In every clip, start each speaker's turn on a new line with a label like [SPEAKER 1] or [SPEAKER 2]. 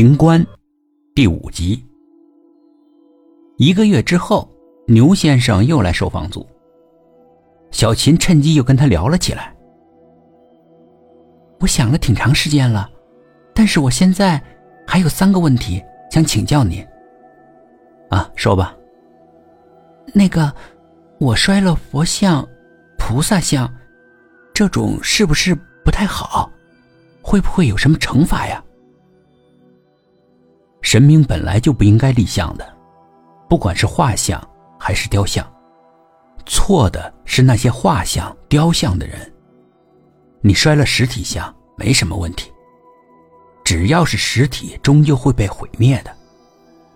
[SPEAKER 1] 灵官，第五集。一个月之后，牛先生又来收房租。小琴趁机又跟他聊了起来。
[SPEAKER 2] 我想了挺长时间了，但是我现在还有三个问题想请教您。
[SPEAKER 1] 啊，说吧。
[SPEAKER 2] 那个，我摔了佛像、菩萨像，这种是不是不太好？会不会有什么惩罚呀？
[SPEAKER 1] 神明本来就不应该立像的，不管是画像还是雕像，错的是那些画像、雕像的人。你摔了实体像没什么问题，只要是实体，终究会被毁灭的，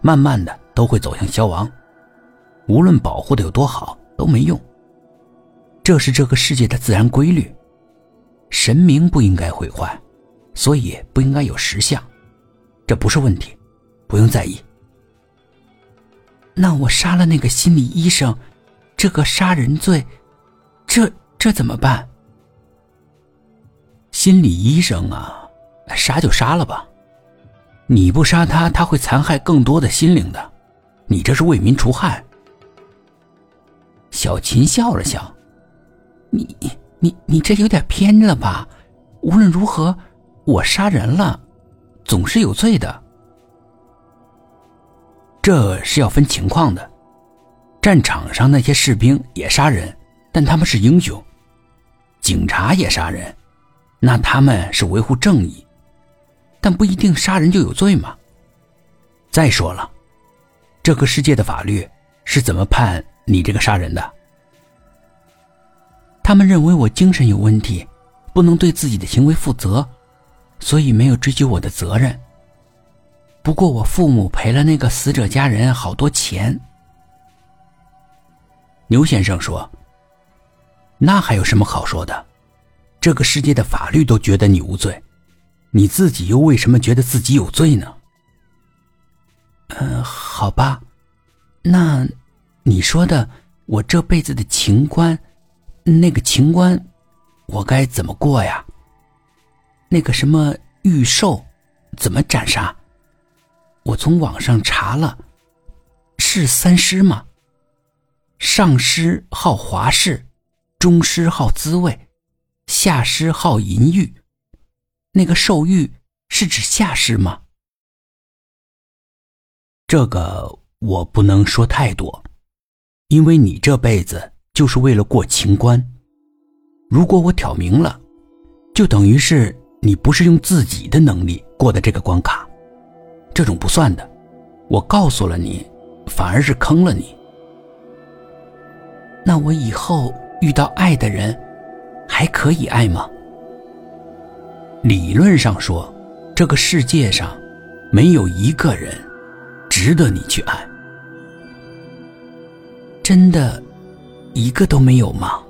[SPEAKER 1] 慢慢的都会走向消亡。无论保护的有多好，都没用。这是这个世界的自然规律，神明不应该毁坏，所以不应该有石像，这不是问题。不用在意。
[SPEAKER 2] 那我杀了那个心理医生，这个杀人罪，这这怎么办？
[SPEAKER 1] 心理医生啊，杀就杀了吧。你不杀他，他会残害更多的心灵的。你这是为民除害。
[SPEAKER 2] 小琴笑了笑：“你你你这有点偏了吧？无论如何，我杀人了，总是有罪的。”
[SPEAKER 1] 这是要分情况的，战场上那些士兵也杀人，但他们是英雄；警察也杀人，那他们是维护正义，但不一定杀人就有罪嘛。再说了，这个世界的法律是怎么判你这个杀人的？
[SPEAKER 2] 他们认为我精神有问题，不能对自己的行为负责，所以没有追究我的责任。不过我父母赔了那个死者家人好多钱。
[SPEAKER 1] 牛先生说：“那还有什么好说的？这个世界的法律都觉得你无罪，你自己又为什么觉得自己有罪呢？”
[SPEAKER 2] 嗯，好吧，那你说的我这辈子的情关，那个情关，我该怎么过呀？那个什么御兽，怎么斩杀？我从网上查了，是三师吗？上师好华氏，中师好滋味，下师好淫欲。那个受欲是指下师吗？
[SPEAKER 1] 这个我不能说太多，因为你这辈子就是为了过情关。如果我挑明了，就等于是你不是用自己的能力过的这个关卡。这种不算的，我告诉了你，反而是坑了你。
[SPEAKER 2] 那我以后遇到爱的人，还可以爱吗？
[SPEAKER 1] 理论上说，这个世界上没有一个人值得你去爱。
[SPEAKER 2] 真的，一个都没有吗？